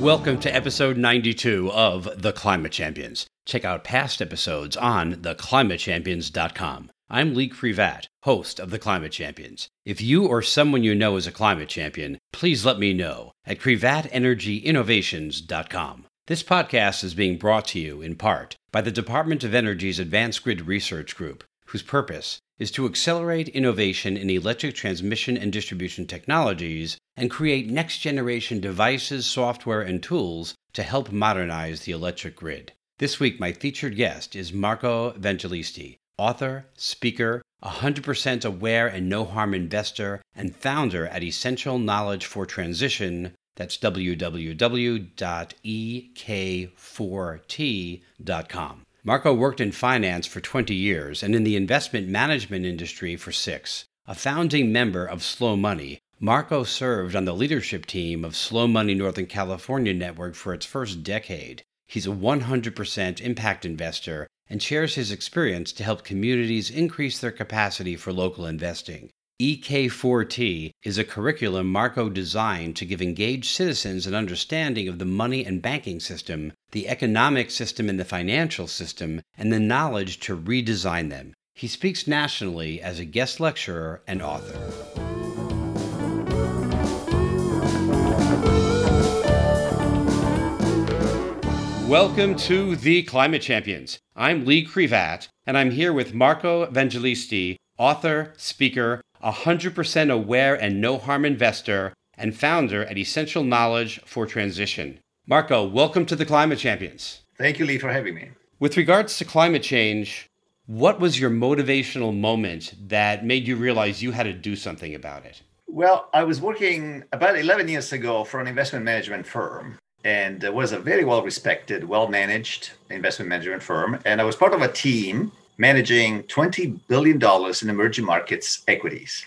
Welcome to episode 92 of The Climate Champions. Check out past episodes on theclimatechampions.com. I'm Lee Krivat, host of The Climate Champions. If you or someone you know is a climate champion, please let me know at krivatenergyinnovations.com. This podcast is being brought to you in part by the Department of Energy's Advanced Grid Research Group, whose purpose is to accelerate innovation in electric transmission and distribution technologies and create next generation devices, software, and tools to help modernize the electric grid. This week, my featured guest is Marco Vangelisti, author, speaker, 100% aware and no harm investor, and founder at Essential Knowledge for Transition. That's www.ek4t.com. Marco worked in finance for 20 years and in the investment management industry for six. A founding member of Slow Money, Marco served on the leadership team of Slow Money Northern California Network for its first decade. He's a 100% impact investor and shares his experience to help communities increase their capacity for local investing. EK4T is a curriculum Marco designed to give engaged citizens an understanding of the money and banking system, the economic system and the financial system, and the knowledge to redesign them. He speaks nationally as a guest lecturer and author. Welcome to the Climate Champions. I'm Lee Krivat, and I'm here with Marco Vangelisti, author, speaker, 100% aware and no harm investor, and founder at Essential Knowledge for Transition. Marco, welcome to the Climate Champions. Thank you, Lee, for having me. With regards to climate change, what was your motivational moment that made you realize you had to do something about it? Well, I was working about 11 years ago for an investment management firm and it was a very well respected, well managed investment management firm. And I was part of a team managing $20 billion in emerging markets equities.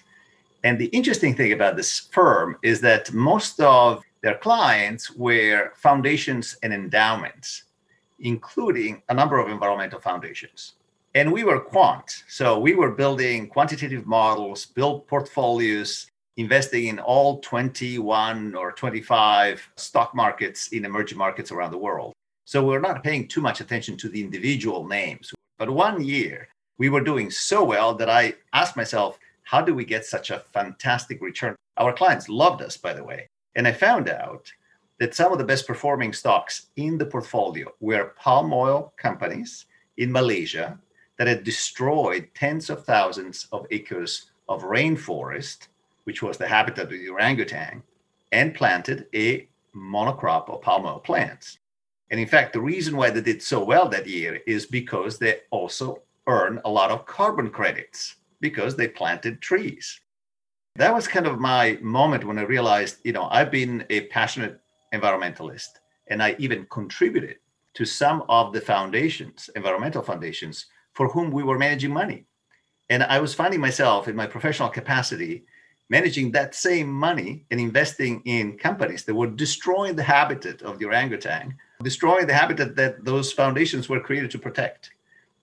And the interesting thing about this firm is that most of their clients were foundations and endowments, including a number of environmental foundations. And we were quant. So we were building quantitative models, build portfolios, investing in all 21 or 25 stock markets in emerging markets around the world. So we're not paying too much attention to the individual names. But one year, we were doing so well that I asked myself, how do we get such a fantastic return? Our clients loved us, by the way. And I found out that some of the best performing stocks in the portfolio were palm oil companies in Malaysia that had destroyed tens of thousands of acres of rainforest, which was the habitat of the orangutan, and planted a monocrop of palm oil plants. And in fact, the reason why they did so well that year is because they also earned a lot of carbon credits because they planted trees. That was kind of my moment when I realized, you know, I've been a passionate environmentalist and I even contributed to some of the foundations, environmental foundations, for whom we were managing money. And I was finding myself in my professional capacity managing that same money and investing in companies that were destroying the habitat of the orangutan destroying the habitat that those foundations were created to protect.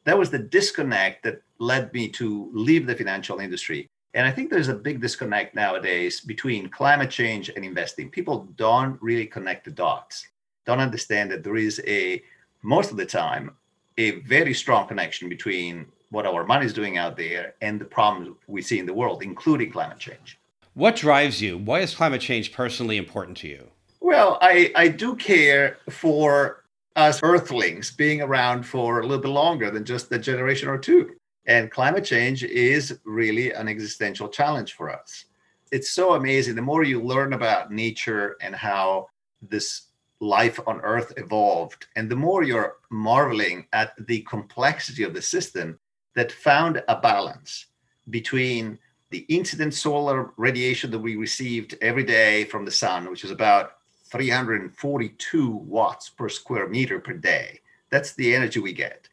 That was the disconnect that led me to leave the financial industry. And I think there's a big disconnect nowadays between climate change and investing. People don't really connect the dots, don't understand that there is a, most of the time, a very strong connection between what our money is doing out there and the problems we see in the world, including climate change. What drives you? Why is climate change personally important to you? Well, I, I do care for us earthlings being around for a little bit longer than just a generation or two. And climate change is really an existential challenge for us. It's so amazing. The more you learn about nature and how this life on Earth evolved, and the more you're marveling at the complexity of the system that found a balance between the incident solar radiation that we received every day from the sun, which is about 342 watts per square meter per day. That's the energy we get.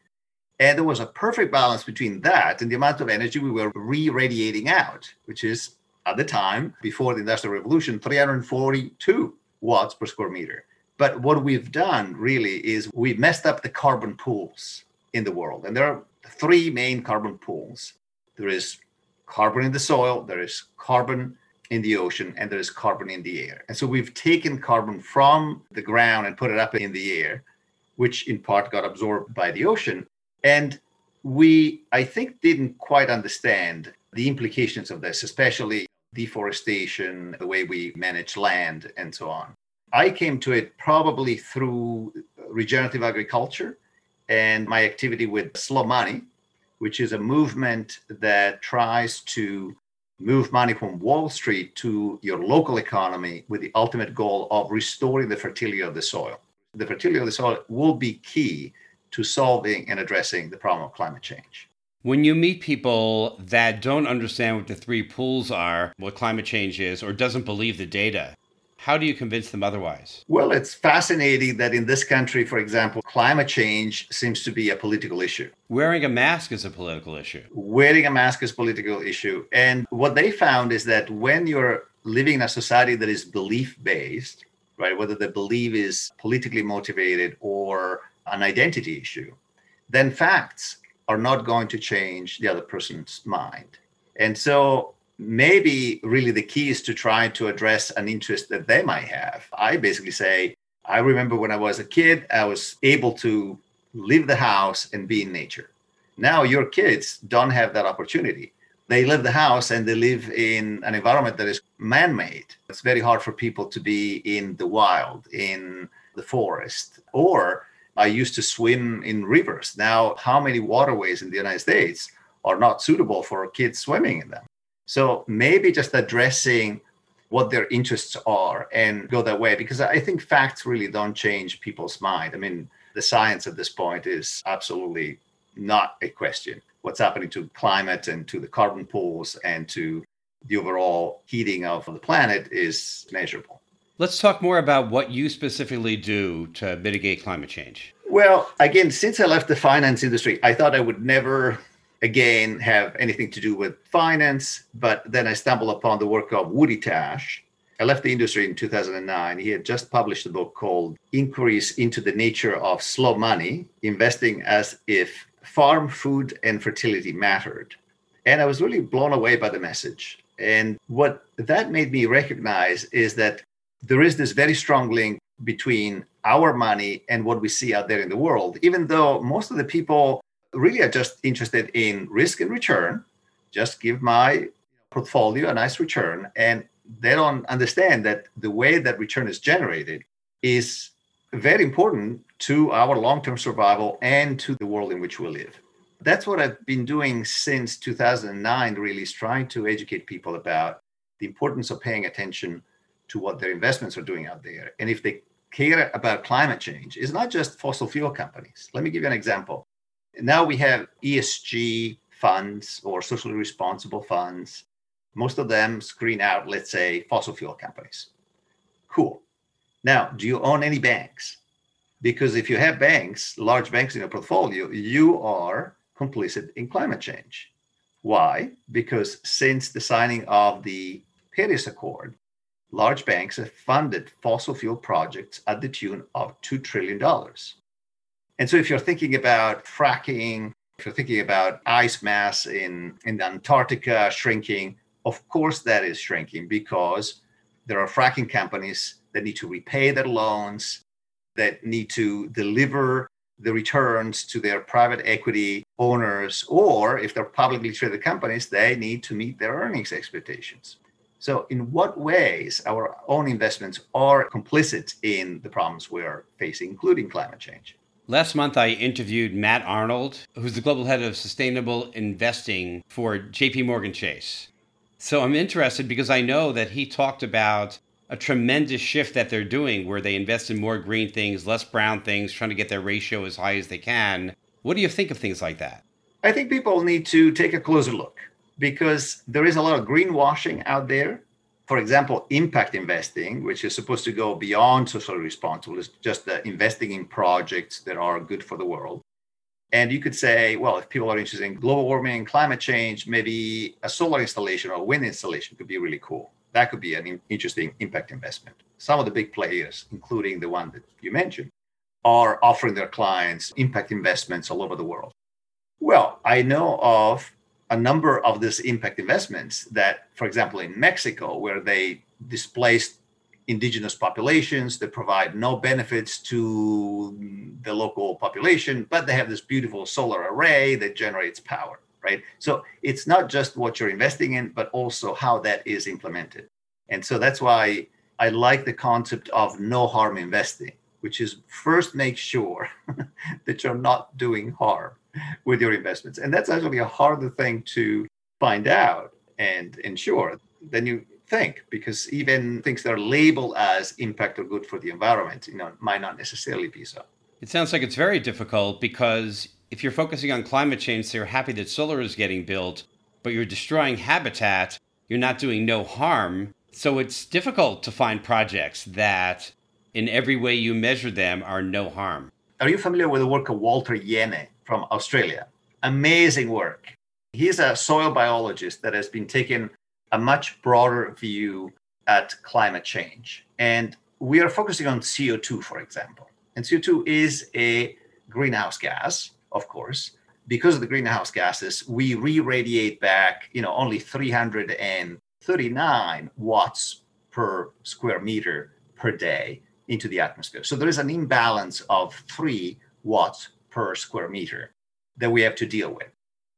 And there was a perfect balance between that and the amount of energy we were re radiating out, which is at the time before the Industrial Revolution, 342 watts per square meter. But what we've done really is we messed up the carbon pools in the world. And there are three main carbon pools there is carbon in the soil, there is carbon in the ocean and there is carbon in the air. And so we've taken carbon from the ground and put it up in the air, which in part got absorbed by the ocean. And we, I think, didn't quite understand the implications of this, especially deforestation, the way we manage land, and so on. I came to it probably through regenerative agriculture and my activity with Slow Money, which is a movement that tries to move money from Wall Street to your local economy with the ultimate goal of restoring the fertility of the soil. The fertility of the soil will be key to solving and addressing the problem of climate change. When you meet people that don't understand what the three pools are, what climate change is, or doesn't believe the data, how do you convince them otherwise? Well, it's fascinating that in this country, for example, climate change seems to be a political issue. Wearing a mask is a political issue. Wearing a mask is a political issue. And what they found is that when you're living in a society that is belief based, right, whether the belief is politically motivated or an identity issue, then facts are not going to change the other person's mind. And so maybe really the key is to try to address an interest that they might have. I basically say, I remember when I was a kid, I was able to leave the house and be in nature. Now your kids don't have that opportunity. They leave the house and they live in an environment that is man made. It's very hard for people to be in the wild, in the forest. Or I used to swim in rivers. Now, how many waterways in the United States are not suitable for kids swimming in them? So maybe just addressing what their interests are and go that way because I think facts really don't change people's mind. I mean, the science at this point is absolutely not a question. What's happening to climate and to the carbon pools and to the overall heating of the planet is measurable. Let's talk more about what you specifically do to mitigate climate change. Well, again, since I left the finance industry, I thought I would never again have anything to do with finance, but then I stumbled upon the work of Woody Tasch. I left the industry in 2009. He had just published a book called Inquiries into the Nature of Slow Money Investing as If Farm, Food, and Fertility Mattered. And I was really blown away by the message. And what that made me recognize is that there is this very strong link between our money and what we see out there in the world, even though most of the people really are just interested in risk and return. Just give my portfolio a nice return. And they don't understand that the way that return is generated is very important to our long term survival and to the world in which we live. That's what I've been doing since 2009, really, is trying to educate people about the importance of paying attention to what their investments are doing out there. And if they care about climate change, it's not just fossil fuel companies. Let me give you an example now we have ESG funds or socially responsible funds. Most of them screen out, let's say, fossil fuel companies. Cool. Now, do you own any banks? Because if you have banks, large banks in your portfolio, you are complicit in climate change. Why? Because since the signing of the Paris Accord, large banks have funded fossil fuel projects at the tune of $2 trillion. And so if you're thinking about fracking, if you're thinking about ice mass in, in Antarctica shrinking, of course that is shrinking because there are fracking companies that need to repay their loans, that need to deliver the returns to their private equity owners, or if they're publicly traded companies, they need to meet their earnings expectations. So, in what ways our own investments are complicit in the problems we're facing, including climate change? Last month, I interviewed Matt Arnold, who's the global head of sustainable investing for JP Morgan Chase. So I'm interested because I know that he talked about a tremendous shift that they're doing where they invest in more green things, less brown things, trying to get their ratio as high as they can. What do you think of things like that? I think people need to take a closer look because there is a lot of greenwashing out there for example, impact investing, which is supposed to go beyond socially responsible, is just investing in projects that are good for the world. And you could say, well, if people are interested in global warming, climate change, maybe a solar installation or wind installation could be really cool. That could be an interesting impact investment. Some of the big players, including the one that you mentioned, are offering their clients impact investments all over the world. Well, I know of a number of these impact investments that, for example, in Mexico, where they displaced indigenous populations that provide no benefits to the local population, but they have this beautiful solar array that generates power, right? So it's not just what you're investing in, but also how that is implemented. And so that's why I like the concept of no harm investing, which is first make sure that you're not doing harm with your investments. And that's actually a harder thing to find out and ensure than you think because even things that are labeled as impact or good for the environment you know might not necessarily be so. It sounds like it's very difficult because if you're focusing on climate change so you're happy that solar is getting built but you're destroying habitat you're not doing no harm. So it's difficult to find projects that in every way you measure them are no harm. Are you familiar with the work of walter Jehne from australia amazing work he's a soil biologist that has been taking a much broader view at climate change. And we are focusing on CO2, for example. And CO2 is a greenhouse gas, of course. Because of the greenhouse gases, we re-radiate back, you know, only 339 watts per square meter per day into the atmosphere. So there is an imbalance of three watts per square meter that we have to deal with.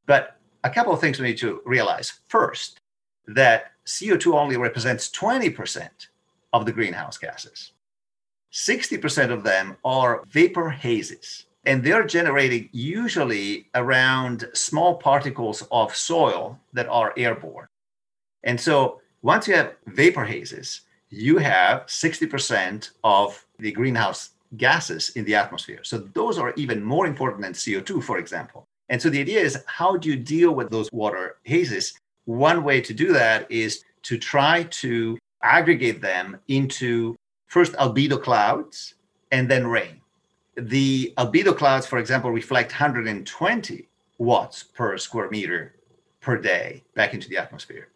But a couple of things we need to realize. First, that CO2 only represents 20% of the greenhouse gases. 60% of them are vapor hazes, and they're generating usually around small particles of soil that are airborne. And so once you have vapor hazes, you have 60% of the greenhouse gases in the atmosphere. So those are even more important than CO2, for example. And so the idea is how do you deal with those water hazes? One way to do that is to try to aggregate them into first albedo clouds and then rain. The albedo clouds, for example, reflect 120 watts per square meter per day back into the atmosphere.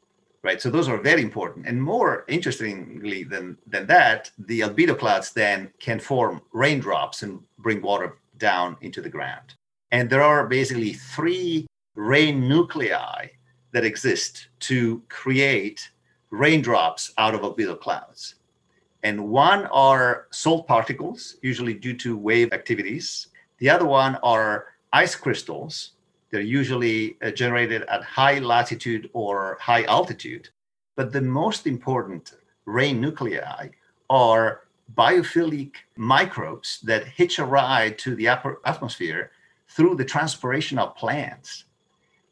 Right. So those are very important. And more interestingly than, than that, the albedo clouds then can form raindrops and bring water down into the ground. And there are basically three rain nuclei that exist to create raindrops out of albedo clouds. And one are salt particles, usually due to wave activities. The other one are ice crystals. They're usually uh, generated at high latitude or high altitude. But the most important rain nuclei are biophilic microbes that hitch a ride to the upper atmosphere through the transpiration of plants.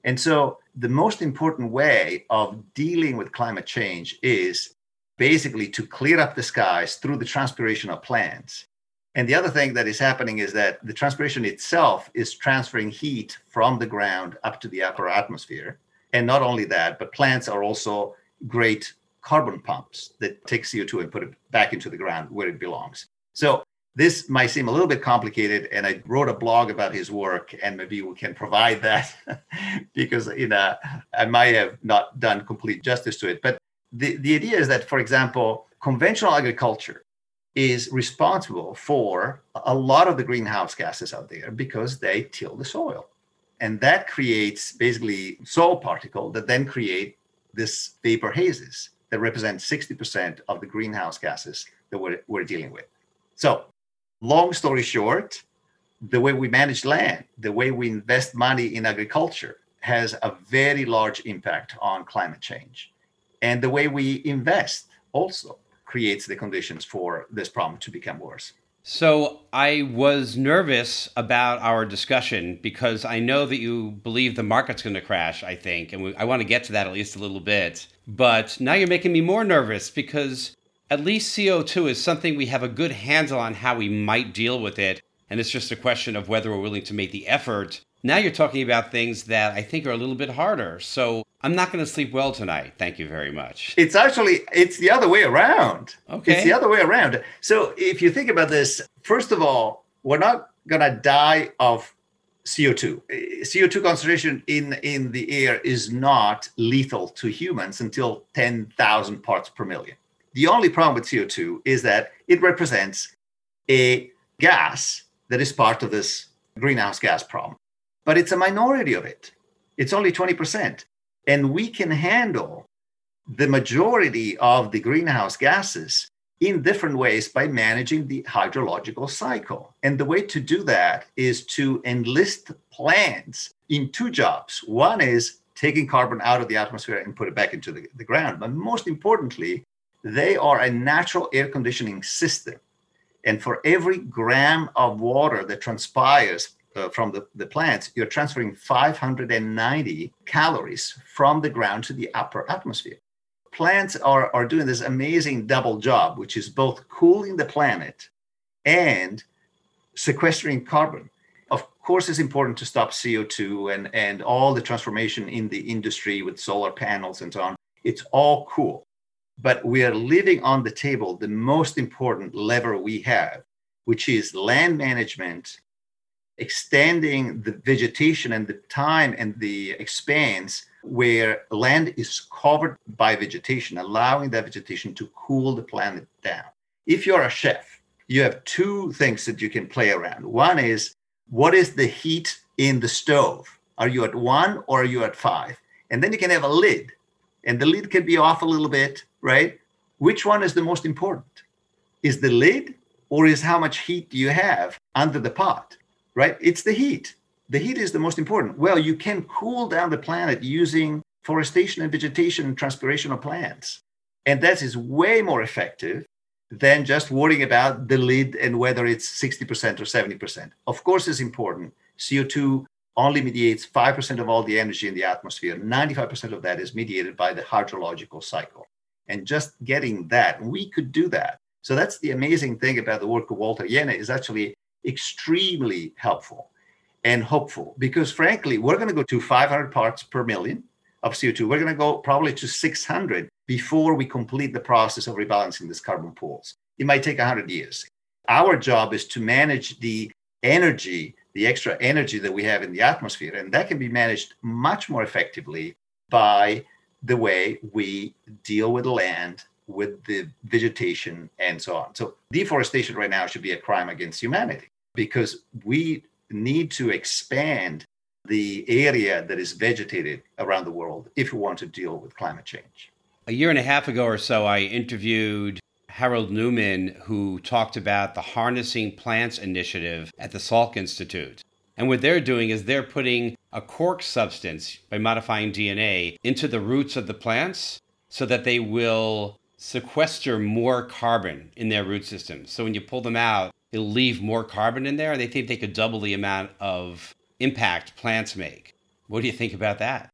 And so the most important way of dealing with climate change is basically to clear up the skies through the transpiration of plants. And the other thing that is happening is that the transpiration itself is transferring heat from the ground up to the upper atmosphere. And not only that, but plants are also great carbon pumps that take CO2 and put it back into the ground where it belongs. So this might seem a little bit complicated, and I wrote a blog about his work, and maybe we can provide that because you know I might have not done complete justice to it. But the, the idea is that, for example, conventional agriculture is responsible for a lot of the greenhouse gases out there because they till the soil. And that creates basically soil particle that then create this vapor hazes that represent 60% of the greenhouse gases that we're, we're dealing with. So long story short, the way we manage land, the way we invest money in agriculture has a very large impact on climate change. And the way we invest also creates the conditions for this problem to become worse. So I was nervous about our discussion because I know that you believe the market's going to crash, I think, and we, I want to get to that at least a little bit. But now you're making me more nervous because at least CO2 is something we have a good handle on how we might deal with it. And it's just a question of whether we're willing to make the effort. Now you're talking about things that I think are a little bit harder. So I'm not going to sleep well tonight. Thank you very much. It's actually it's the other way around. Okay. It's the other way around. So if you think about this, first of all, we're not going to die of CO2. CO2 concentration in, in the air is not lethal to humans until 10,000 parts per million. The only problem with CO2 is that it represents a gas that is part of this greenhouse gas problem, but it's a minority of it. It's only 20%. And we can handle the majority of the greenhouse gases in different ways by managing the hydrological cycle. And the way to do that is to enlist plants in two jobs. One is taking carbon out of the atmosphere and put it back into the, the ground. But most importantly, they are a natural air conditioning system. And for every gram of water that transpires uh, from the, the plants, you're transferring 590 calories from the ground to the upper atmosphere plants are, are doing this amazing double job, which is both cooling the planet and sequestering carbon. Of course, it's important to stop CO2 and, and all the transformation in the industry with solar panels and so on. It's all cool. But we are leaving on the table the most important lever we have, which is land management, extending the vegetation and the time and the expanse where land is covered by vegetation, allowing that vegetation to cool the planet down. If you're a chef, you have two things that you can play around. One is what is the heat in the stove? Are you at one or are you at five? And then you can have a lid, and the lid can be off a little bit, right? Which one is the most important? Is the lid or is how much heat do you have under the pot, right? It's the heat the heat is the most important. Well, you can cool down the planet using forestation and vegetation and transpiration of plants. And that is way more effective than just worrying about the lid and whether it's 60% or 70%. Of course, it's important. CO2 only mediates 5% of all the energy in the atmosphere. 95% of that is mediated by the hydrological cycle. And just getting that, we could do that. So that's the amazing thing about the work of Walter Jehne is actually extremely helpful and hopeful because frankly we're going to go to 500 parts per million of co2 we're going to go probably to 600 before we complete the process of rebalancing these carbon pools. It might take 100 years. Our job is to manage the energy the extra energy that we have in the atmosphere and that can be managed much more effectively by the way we deal with land with the vegetation and so on. So deforestation right now should be a crime against humanity because we need to expand the area that is vegetated around the world if we want to deal with climate change. A year and a half ago or so, I interviewed Harold Newman, who talked about the Harnessing Plants initiative at the Salk Institute. And what they're doing is they're putting a cork substance by modifying DNA into the roots of the plants so that they will sequester more carbon in their root system. So when you pull them out, it'll leave more carbon in there. They think they could double the amount of impact plants make. What do you think about that?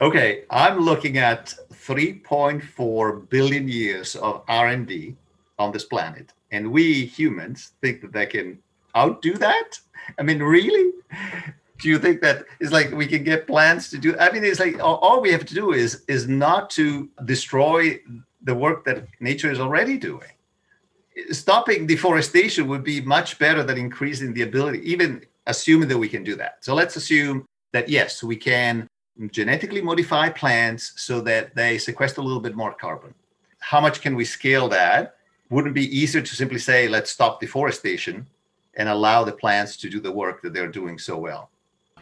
Okay, I'm looking at 3.4 billion years of R&D on this planet, and we humans think that they can outdo that. I mean, really? Do you think that it's like we can get plants to do? I mean, it's like all, all we have to do is is not to destroy the work that nature is already doing stopping deforestation would be much better than increasing the ability, even assuming that we can do that. So let's assume that yes, we can genetically modify plants so that they sequester a little bit more carbon. How much can we scale that? Wouldn't it be easier to simply say, let's stop deforestation and allow the plants to do the work that they're doing so well?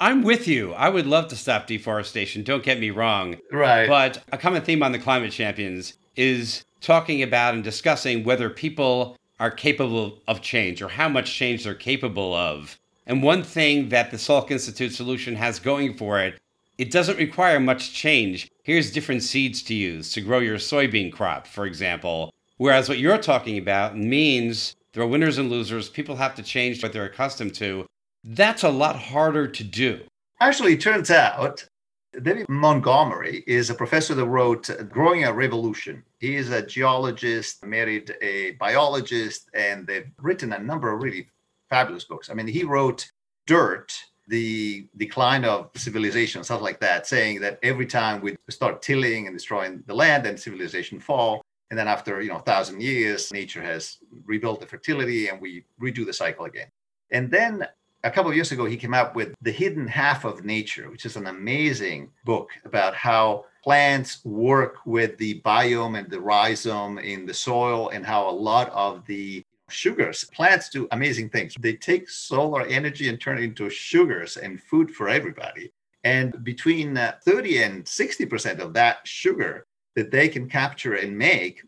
I'm with you. I would love to stop deforestation. Don't get me wrong. Right. But a common theme on the Climate Champions is talking about and discussing whether people are capable of change or how much change they're capable of. And one thing that the Salk Institute solution has going for it, it doesn't require much change. Here's different seeds to use to grow your soybean crop, for example. Whereas what you're talking about means there are winners and losers. People have to change what they're accustomed to. That's a lot harder to do. Actually, it turns out David Montgomery is a professor that wrote Growing a Revolution. He is a geologist, married a biologist, and they've written a number of really fabulous books. I mean, he wrote Dirt, the decline of civilization, stuff like that, saying that every time we start tilling and destroying the land, then civilization fall. And then after, you know, a thousand years, nature has rebuilt the fertility and we redo the cycle again. And then a couple of years ago, he came out with The Hidden Half of Nature, which is an amazing book about how plants work with the biome and the rhizome in the soil and how a lot of the sugars, plants do amazing things. They take solar energy and turn it into sugars and food for everybody. And between uh, 30 and 60% of that sugar that they can capture and make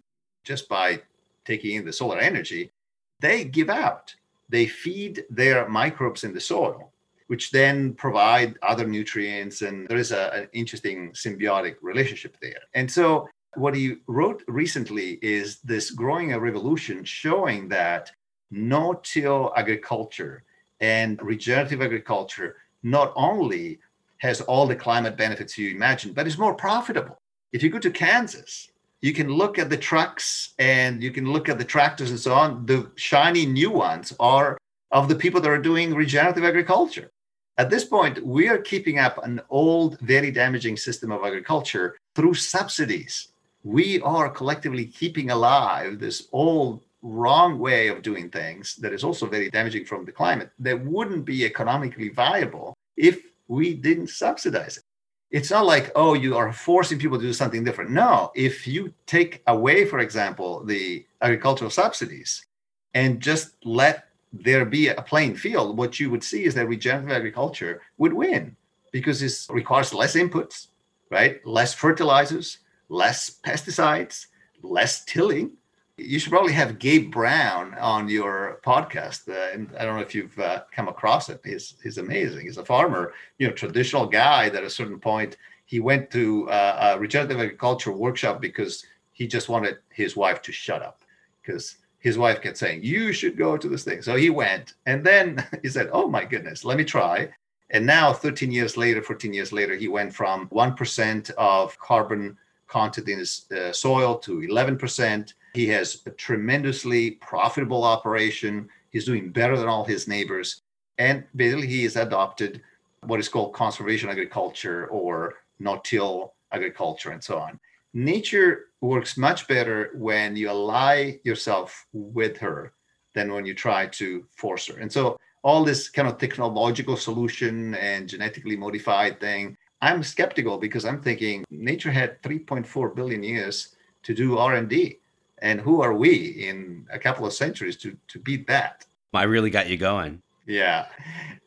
just by taking in the solar energy, they give out. They feed their microbes in the soil, which then provide other nutrients. And there is a, an interesting symbiotic relationship there. And so, what he wrote recently is this growing a revolution showing that no till agriculture and regenerative agriculture not only has all the climate benefits you imagine, but is more profitable. If you go to Kansas, you can look at the trucks and you can look at the tractors and so on. The shiny new ones are of the people that are doing regenerative agriculture. At this point, we are keeping up an old, very damaging system of agriculture through subsidies. We are collectively keeping alive this old, wrong way of doing things that is also very damaging from the climate that wouldn't be economically viable if we didn't subsidize it it's not like oh you are forcing people to do something different. No if you take away for example the agricultural subsidies and just let there be a playing field what you would see is that regenerative agriculture would win because it requires less inputs right? Less fertilizers less pesticides less tilling you should probably have Gabe Brown on your podcast. Uh, and I don't know if you've uh, come across it. He's, he's amazing. He's a farmer, you know, traditional guy that at a certain point he went to uh, a regenerative agriculture workshop because he just wanted his wife to shut up because his wife kept saying, you should go to this thing. So he went and then he said, oh my goodness, let me try. And now 13 years later, 14 years later, he went from 1% of carbon content in his uh, soil to 11% he has a tremendously profitable operation. He's doing better than all his neighbors. And basically, he has adopted what is called conservation agriculture or no till agriculture and so on. Nature works much better when you ally yourself with her than when you try to force her. And so, all this kind of technological solution and genetically modified thing, I'm skeptical because I'm thinking nature had 3.4 billion years to do R&D and who are we in a couple of centuries to to beat that i really got you going yeah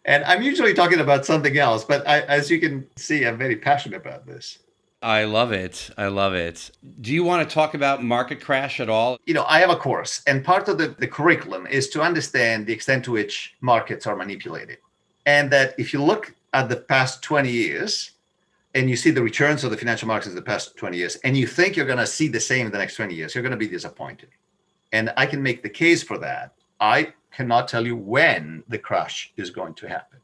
and i'm usually talking about something else but I, as you can see i'm very passionate about this I love it. I love it. Do you want to talk about market crash at all? You know, I have a course, and part of the, the curriculum is to understand the extent to which markets are manipulated. And that if you look at the past 20 years, and you see the returns of the financial markets in the past 20 years, and you think you're going to see the same in the next 20 years, you're going to be disappointed. And I can make the case for that. I cannot tell you when the crash is going to happen,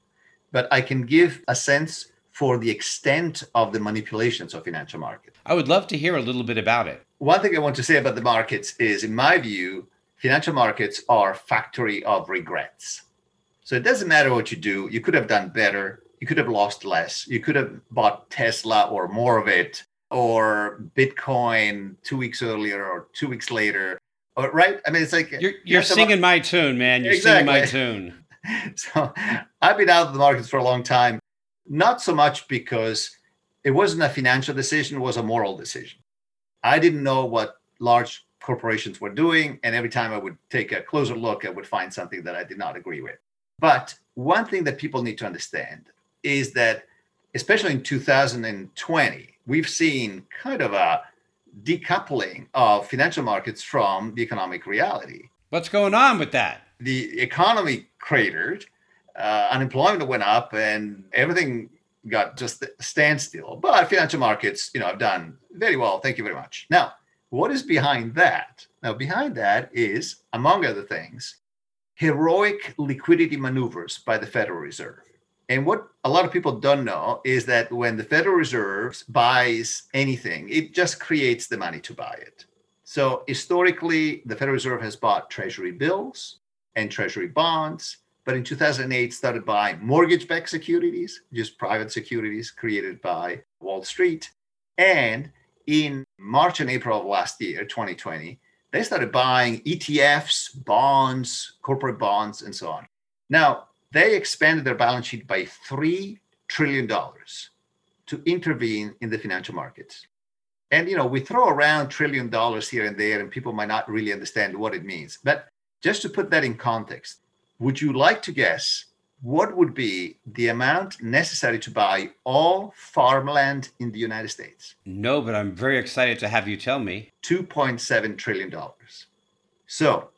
but I can give a sense for the extent of the manipulations of financial markets. I would love to hear a little bit about it. One thing I want to say about the markets is, in my view, financial markets are factory of regrets. So it doesn't matter what you do, you could have done better you could have lost less. You could have bought Tesla or more of it, or Bitcoin two weeks earlier or two weeks later. Or, right? I mean, it's like you're, you're singing my tune, man. You're exactly. singing my tune. so I've been out of the markets for a long time, not so much because it wasn't a financial decision, it was a moral decision. I didn't know what large corporations were doing. And every time I would take a closer look, I would find something that I did not agree with. But one thing that people need to understand is that, especially in 2020, we've seen kind of a decoupling of financial markets from the economic reality. What's going on with that? The economy cratered, uh, unemployment went up, and everything got just standstill. But financial markets, you know, have done very well. Thank you very much. Now, what is behind that? Now, behind that is, among other things, heroic liquidity maneuvers by the Federal Reserve. And what a lot of people don't know is that when the Federal Reserve buys anything, it just creates the money to buy it. So historically, the Federal Reserve has bought treasury bills and treasury bonds, but in 2008 started buying mortgage-backed securities, just private securities created by Wall Street. And in March and April of last year, 2020, they started buying ETFs, bonds, corporate bonds, and so on. Now, they expanded their balance sheet by $3 trillion to intervene in the financial markets. And, you know, we throw around trillion dollars here and there, and people might not really understand what it means. But just to put that in context, would you like to guess what would be the amount necessary to buy all farmland in the United States? No, but I'm very excited to have you tell me. $2.7 trillion. So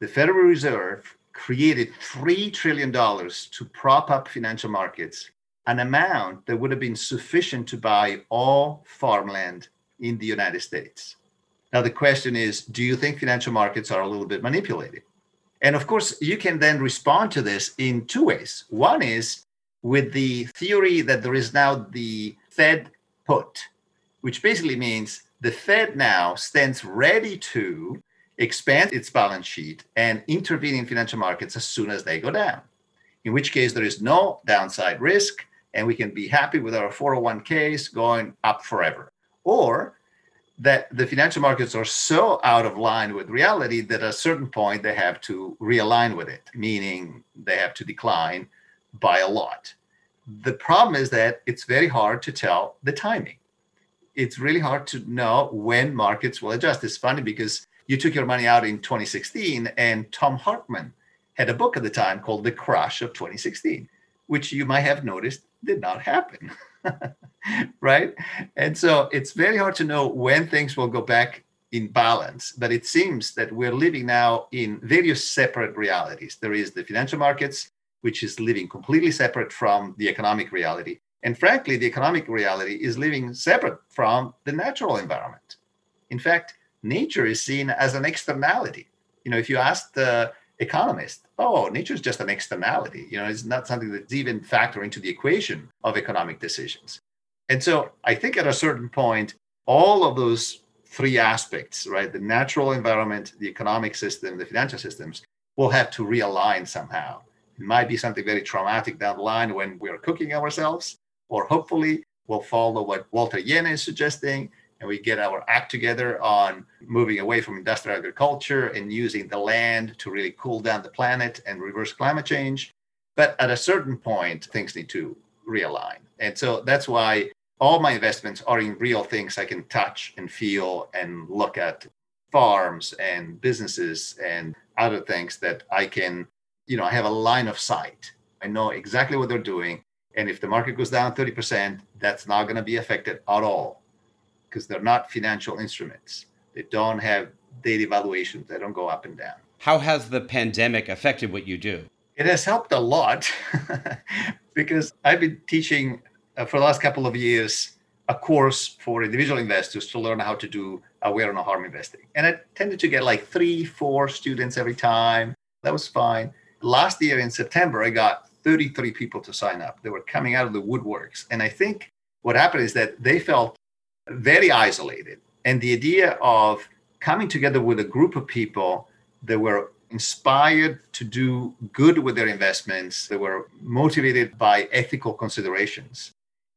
the Federal Reserve created $3 trillion to prop up financial markets, an amount that would have been sufficient to buy all farmland in the United States. Now, the question is do you think financial markets are a little bit manipulated? And of course, you can then respond to this in two ways. One is with the theory that there is now the Fed put, which basically means the Fed now stands ready to expand its balance sheet and intervene in financial markets as soon as they go down, in which case there is no downside risk and we can be happy with our 401ks going up forever. Or that the financial markets are so out of line with reality that at a certain point they have to realign with it, meaning they have to decline by a lot. The problem is that it's very hard to tell the timing. It's really hard to know when markets will adjust. It's funny because you took your money out in 2016, and Thom Hartmann had a book at the time called The Crash of 2016, which you might have noticed did not happen. right? And so it's very hard to know when things will go back in balance, but it seems that we're living now in various separate realities. There is the financial markets, which is living completely separate from the economic reality. And frankly, the economic reality is living separate from the natural environment. In fact, nature is seen as an externality. You know, if you ask the economist, oh, nature is just an externality. You know, it's not something that's even factored into the equation of economic decisions. And so I think at a certain point, all of those three aspects, right, the natural environment, the economic system, the financial systems, will have to realign somehow. It might be something very traumatic down the line when we're cooking ourselves, or hopefully we'll follow what Walter Jehne is suggesting, and we get our act together on moving away from industrial agriculture and using the land to really cool down the planet and reverse climate change. But at a certain point, things need to realign. And so that's why all my investments are in real things I can touch and feel and look at farms and businesses and other things that I can, you know, I have a line of sight. I know exactly what they're doing. And if the market goes down 30%, that's not going to be affected at all because they're not financial instruments. They don't have daily valuations, they don't go up and down. How has the pandemic affected what you do? It has helped a lot because I've been teaching uh, for the last couple of years a course for individual investors to learn how to do aware no harm investing. And I tended to get like three, four students every time. That was fine. Last year in September, I got 33 people to sign up. They were coming out of the woodworks. And I think what happened is that they felt very isolated. And the idea of coming together with a group of people that were inspired to do good with their investments, that were motivated by ethical considerations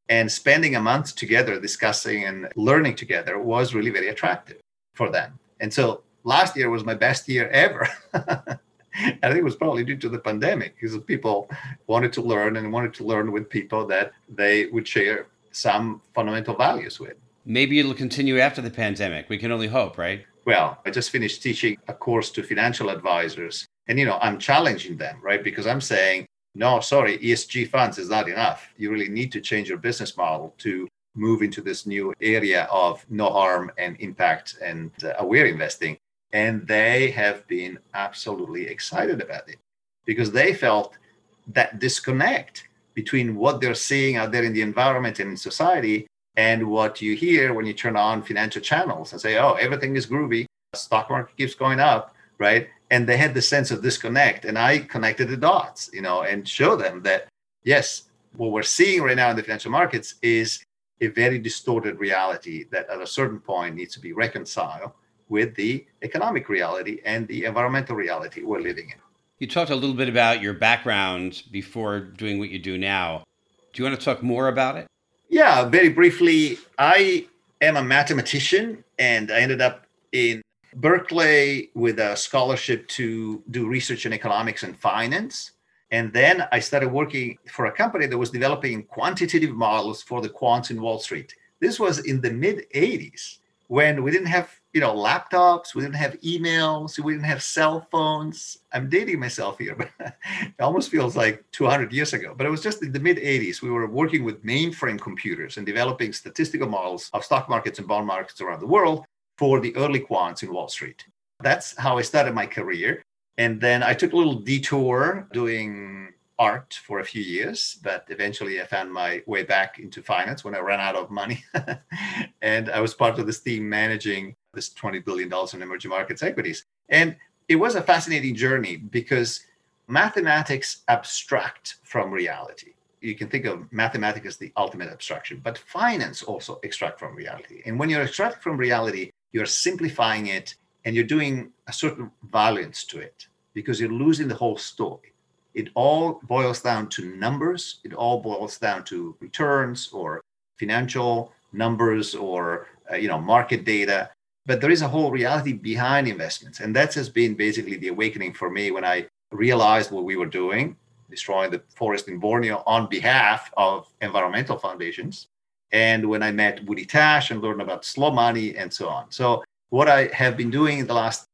and spending a month together discussing and learning together was really very attractive for them. And so last year was my best year ever. I think it was probably due to the pandemic because people wanted to learn and wanted to learn with people that they would share some fundamental values with. Maybe it'll continue after the pandemic. We can only hope, right? Well, I just finished teaching a course to financial advisors. And, you know, I'm challenging them, right? Because I'm saying no, sorry, ESG funds is not enough. You really need to change your business model to move into this new area of no harm and impact and uh, aware investing. And they have been absolutely excited about it because they felt that disconnect between what they're seeing out there in the environment and in society and what you hear when you turn on financial channels and say, oh, everything is groovy, stock market keeps going up, right? and they had the sense of disconnect and i connected the dots you know and show them that yes what we're seeing right now in the financial markets is a very distorted reality that at a certain point needs to be reconciled with the economic reality and the environmental reality we're living in. You talked a little bit about your background before doing what you do now. Do you want to talk more about it yeah very briefly i am a mathematician and i ended up in Berkeley with a scholarship to do research in economics and finance. And then I started working for a company that was developing quantitative models for the quants in Wall Street. This was in the mid 80s when we didn't have you know laptops we didn't have emails we didn't have cell phones. I'm dating myself here but it almost feels like 200 years ago. But it was just in the mid 80s we were working with mainframe computers and developing statistical models of stock markets and bond markets around the world for the early quants in wall street. That's how i started my career. And then i took a little detour doing art for a few years, but eventually I found my way back into finance when I ran out of money. and I was part of this team managing this $20 billion in emerging markets equities. And it was a fascinating journey because mathematics abstract from reality. You can think of mathematics as the ultimate abstraction, but finance also extract from reality. And when you're extracting from reality, you're simplifying it and you're doing a certain valence to it because you're losing the whole story it all boils down to numbers. It all boils down to returns or financial numbers or uh, you know market data. But there is a whole reality behind investments, and that has been basically the awakening for me when I realized what we were doing, destroying the forest in Borneo on behalf of environmental foundations, and when I met Woody Tasch and learned about slow money and so on. So what I have been doing in the last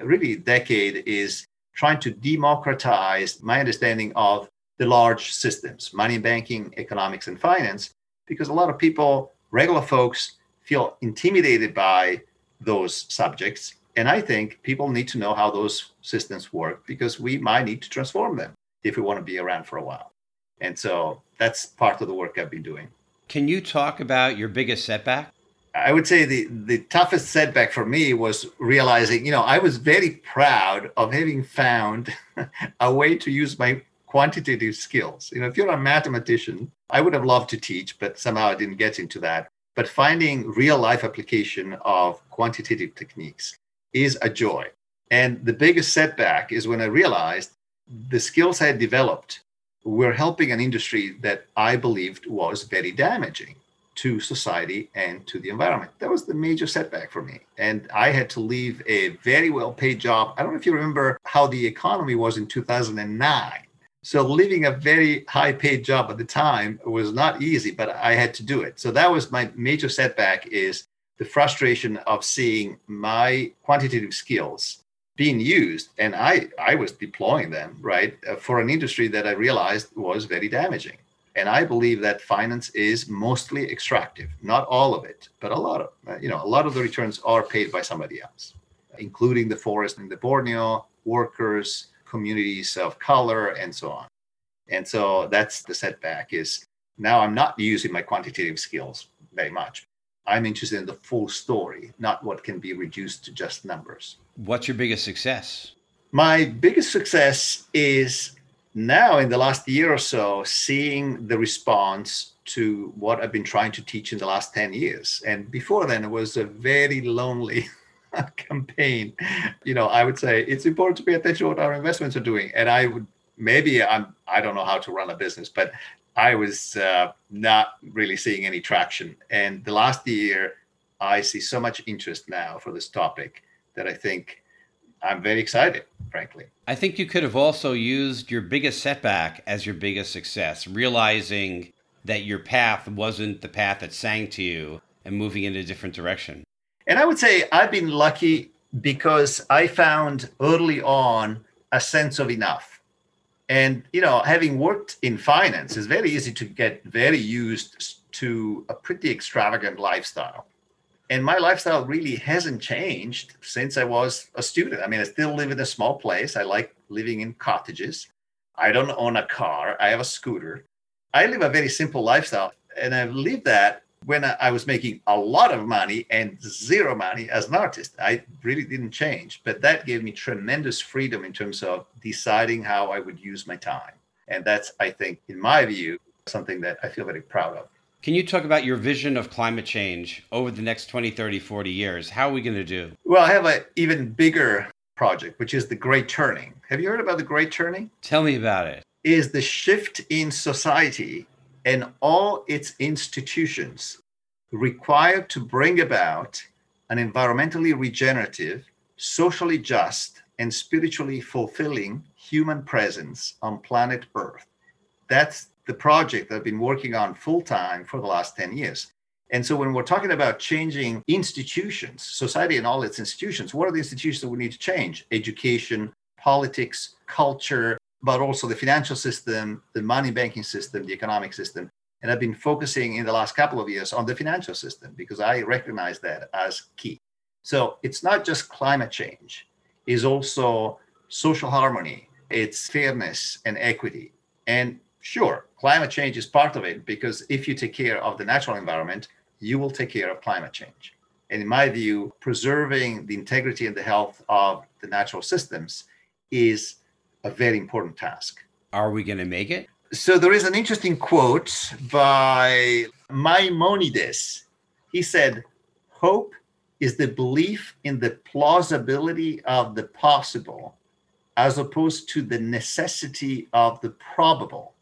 really decade is trying to democratize my understanding of the large systems, money banking, economics, and finance, because a lot of people, regular folks, feel intimidated by those subjects. And I think people need to know how those systems work because we might need to transform them if we want to be around for a while. And so that's part of the work I've been doing. Can you talk about your biggest setback? I would say the, the toughest setback for me was realizing, you know, I was very proud of having found a way to use my quantitative skills. You know, if you're a mathematician, I would have loved to teach, but somehow I didn't get into that. But finding real life application of quantitative techniques is a joy. And the biggest setback is when I realized the skills I had developed were helping an industry that I believed was very damaging to society and to the environment. That was the major setback for me. And I had to leave a very well paid job. I don't know if you remember how the economy was in 2009. So leaving a very high paid job at the time was not easy, but I had to do it. So that was my major setback is the frustration of seeing my quantitative skills being used and I I was deploying them, right, uh, for an industry that I realized was very damaging. And I believe that finance is mostly extractive, not all of it, but a lot of, uh, you know, a lot of the returns are paid by somebody else, including the forest in the Borneo, workers, communities of color, and so on. And so that's the setback is now I'm not using my quantitative skills very much. I'm interested in the full story, not what can be reduced to just numbers. What's your biggest success? My biggest success is now in the last year or so seeing the response to what i've been trying to teach in the last 10 years and before then it was a very lonely campaign you know i would say it's important to pay attention to what our investments are doing and i would maybe i'm i don't know how to run a business but i was uh, not really seeing any traction and the last year i see so much interest now for this topic that i think I'm very excited, frankly. I think you could have also used your biggest setback as your biggest success, realizing that your path wasn't the path that sang to you and moving in a different direction. And I would say I've been lucky because I found early on a sense of enough. And, you know, having worked in finance, it's very easy to get very used to a pretty extravagant lifestyle and my lifestyle really hasn't changed since I was a student. I mean, I still live in a small place. I like living in cottages. I don't own a car. I have a scooter. I live a very simple lifestyle. And I've lived that when I was making a lot of money and zero money as an artist. I really didn't change. But that gave me tremendous freedom in terms of deciding how I would use my time. And that's, I think, in my view, something that I feel very proud of. Can you talk about your vision of climate change over the next 20, 30, 40 years? How are we going to do? Well, I have an even bigger project, which is the Great Turning. Have you heard about the Great Turning? Tell me about it. Is the shift in society and all its institutions required to bring about an environmentally regenerative, socially just, and spiritually fulfilling human presence on planet Earth. That's the project I've been working on full time for the last 10 years. And so when we're talking about changing institutions, society and all its institutions, what are the institutions that we need to change? Education, politics, culture, but also the financial system, the money banking system, the economic system. And I've been focusing in the last couple of years on the financial system because I recognize that as key. So it's not just climate change, it's also social harmony, it's fairness and equity. And sure, climate change is part of it because if you take care of the natural environment, you will take care of climate change. And in my view, preserving the integrity and the health of the natural systems is a very important task. Are we going to make it? So there is an interesting quote by Maimonides. He said, Hope is the belief in the plausibility of the possible as opposed to the necessity of the probable.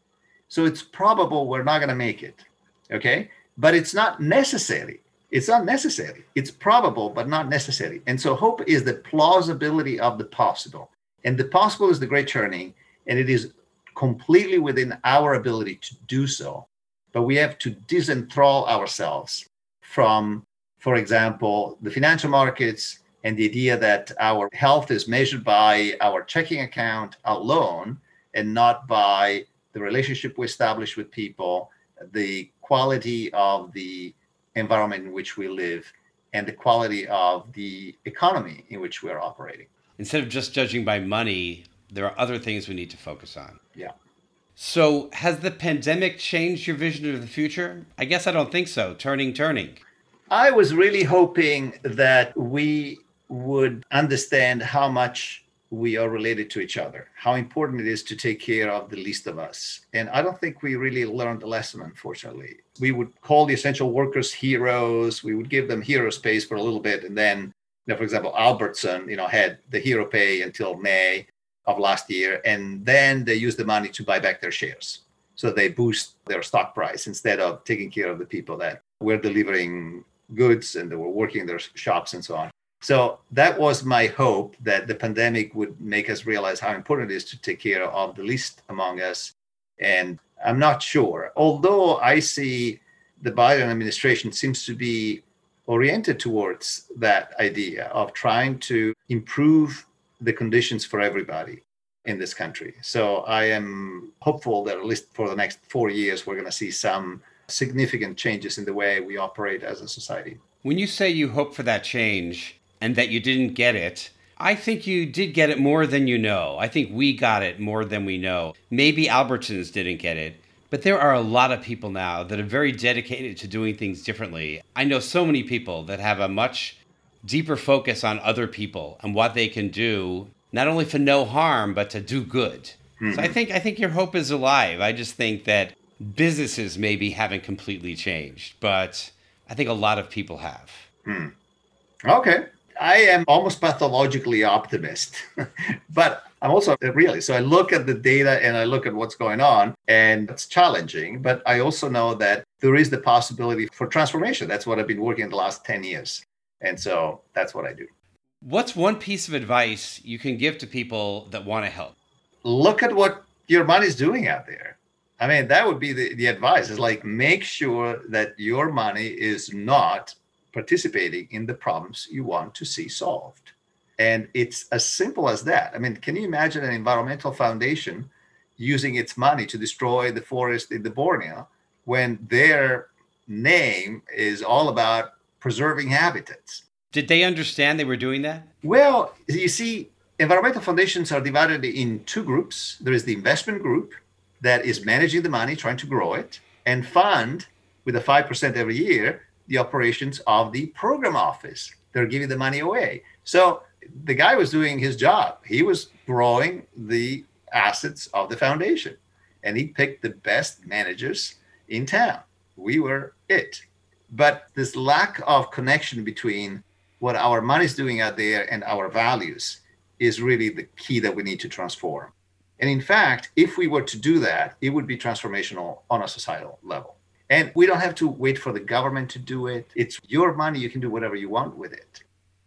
So it's probable we're not going to make it. Okay. But it's not necessary. It's not necessary. It's probable, but not necessary. And so hope is the plausibility of the possible. And the possible is the great journey, and it is completely within our ability to do so. But we have to disenthrall ourselves from, for example, the financial markets and the idea that our health is measured by our checking account alone and not by the relationship we establish with people, the quality of the environment in which we live, and the quality of the economy in which we're operating instead of just judging by money, there are other things we need to focus on. Yeah. So, has the pandemic changed your vision of the future? I guess I don't think so. Turning, turning. I was really hoping that we would understand how much we are related to each other, how important it is to take care of the least of us. And I don't think we really learned the lesson, unfortunately. We would call the essential workers heroes, we would give them hero space for a little bit, and then know, for example, Albertson, you know, had the hero pay until May of last year, and then they used the money to buy back their shares. So they boost their stock price instead of taking care of the people that were delivering goods and they were working in their shops and so on. So that was my hope that the pandemic would make us realize how important it is to take care of the least among us. And I'm not sure, although I see the Biden administration seems to be oriented towards that idea of trying to improve the conditions for everybody in this country. So I am hopeful that at least for the next four years, we're going to see some significant changes in the way we operate as a society. When you say you hope for that change and that you didn't get it, I think you did get it more than you know. I think we got it more than we know. Maybe Albertsons didn't get it. But there are a lot of people now that are very dedicated to doing things differently. I know so many people that have a much deeper focus on other people and what they can do, not only for no harm, but to do good. Mm-hmm. So I think I think your hope is alive. I just think that businesses maybe haven't completely changed, but I think a lot of people have. Hmm. Okay. I am almost pathologically optimist, but I'm also a realist. So I look at the data and I look at what's going on, and it's challenging. But I also know that there is the possibility for transformation. That's what I've been working in the last 10 years. And so that's what I do. What's one piece of advice you can give to people that want to help? Look at what your money's doing out there. I mean, that would be the, the advice is like make sure that your money is not participating in the problems you want to see solved. And it's as simple as that. I mean, can you imagine an environmental foundation using its money to destroy the forest in the Borneo when their name is all about preserving habitats? Did they understand they were doing that? Well, you see, environmental foundations are divided in two groups. There is the investment group that is managing the money, trying to grow it, and fund with a 5% every year the operations of the program office. They're giving the money away. So the guy was doing his job. He was growing the assets of the foundation and he picked the best managers in town. We were it. But this lack of connection between what our money is doing out there and our values is really the key that we need to transform. And in fact, if we were to do that, it would be transformational on a societal level. And we don't have to wait for the government to do it. It's your money. You can do whatever you want with it.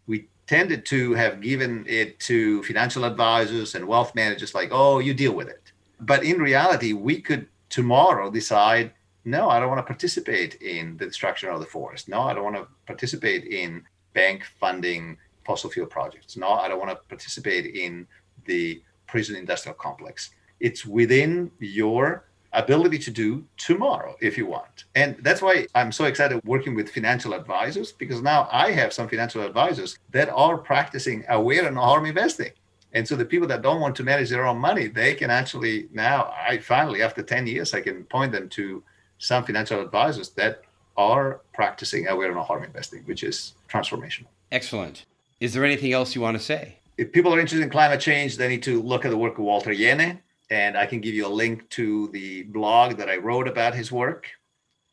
We tended to have given it to financial advisors and wealth managers, like, oh, you deal with it. But in reality, we could tomorrow decide no, I don't want to participate in the destruction of the forest. No, I don't want to participate in bank funding fossil fuel projects. No, I don't want to participate in the prison industrial complex. It's within your ability to do tomorrow if you want. And that's why I'm so excited working with financial advisors because now I have some financial advisors that are practicing aware and harm investing. And so the people that don't want to manage their own money, they can actually now, I finally, after 10 years, I can point them to some financial advisors that are practicing aware and harm investing, which is transformational. Excellent. Is there anything else you want to say? If people are interested in climate change, they need to look at the work of Walter Jehne and I can give you a link to the blog that I wrote about his work.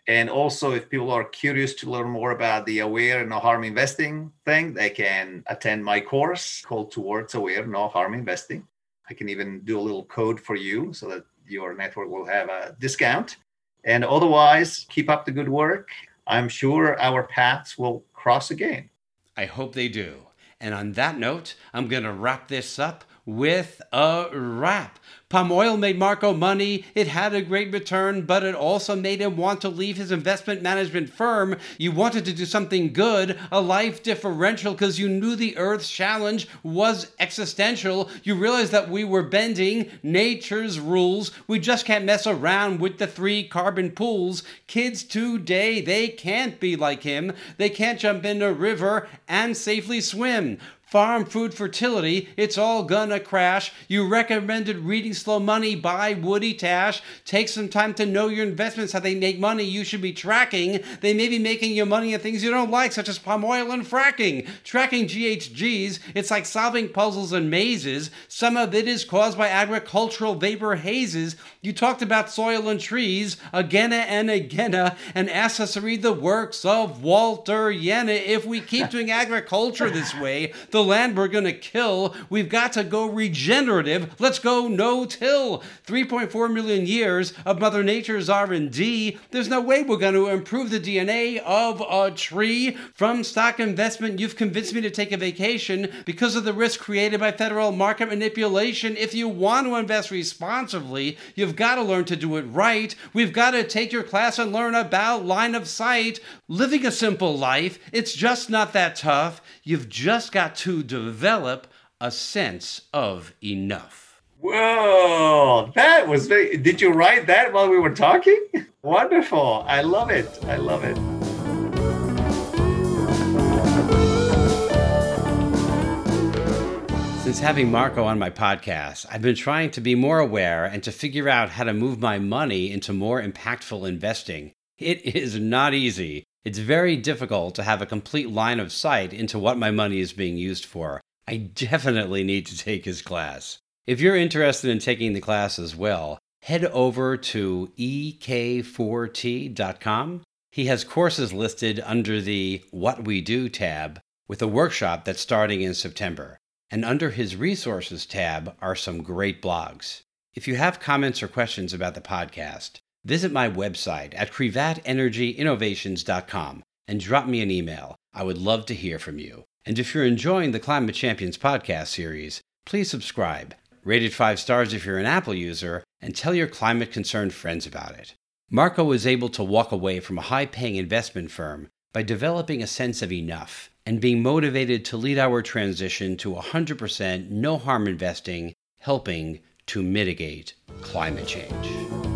And also, if people are curious to learn more about the aware and no harm investing thing, they can attend my course called Towards Aware No Harm Investing. I can even do a little code for you so that your network will have a discount. And otherwise, keep up the good work. I'm sure our paths will cross again. I hope they do. And on that note, I'm going to wrap this up with a wrap. Palm oil made Marco money. It had a great return, but it also made him want to leave his investment management firm. You wanted to do something good, a life differential, because you knew the Earth's challenge was existential. You realized that we were bending nature's rules. We just can't mess around with the three carbon pools. Kids today, they can't be like him. They can't jump in a river and safely swim farm food fertility, it's all gonna crash. You recommended reading Slow Money by Woody Tasch. Take some time to know your investments, how they make money you should be tracking. They may be making you money in things you don't like, such as palm oil and fracking. Tracking GHGs, it's like solving puzzles and mazes. Some of it is caused by agricultural vapor hazes. You talked about soil and trees again and again and asked us to read the works of Walter Jehne. If we keep doing agriculture this way, the land we're going to kill. We've got to go regenerative. Let's go no-till. 3.4 million years of Mother Nature's R&D. There's no way we're going to improve the DNA of a tree. From stock investment, you've convinced me to take a vacation because of the risk created by federal market manipulation. If you want to invest responsibly, you've got to learn to do it right. We've got to take your class and learn about line of sight. Living a simple life, it's just not that tough. You've just got to develop a sense of enough. Whoa, that was very. Did you write that while we were talking? Wonderful. I love it. I love it. Since having Marco on my podcast, I've been trying to be more aware and to figure out how to move my money into more impactful investing. It is not easy, it's very difficult to have a complete line of sight into what my money is being used for. I definitely need to take his class. If you're interested in taking the class as well, head over to ek4t.com. He has courses listed under the What We Do tab with a workshop that's starting in September. And under his Resources tab are some great blogs. If you have comments or questions about the podcast, visit my website at crevatenergyinnovations.com and drop me an email. I would love to hear from you. And if you're enjoying the Climate Champions podcast series, please subscribe. Rate it five stars if you're an Apple user, and tell your climate concerned friends about it. Marco was able to walk away from a high paying investment firm by developing a sense of enough and being motivated to lead our transition to 100% no harm investing, helping to mitigate climate change.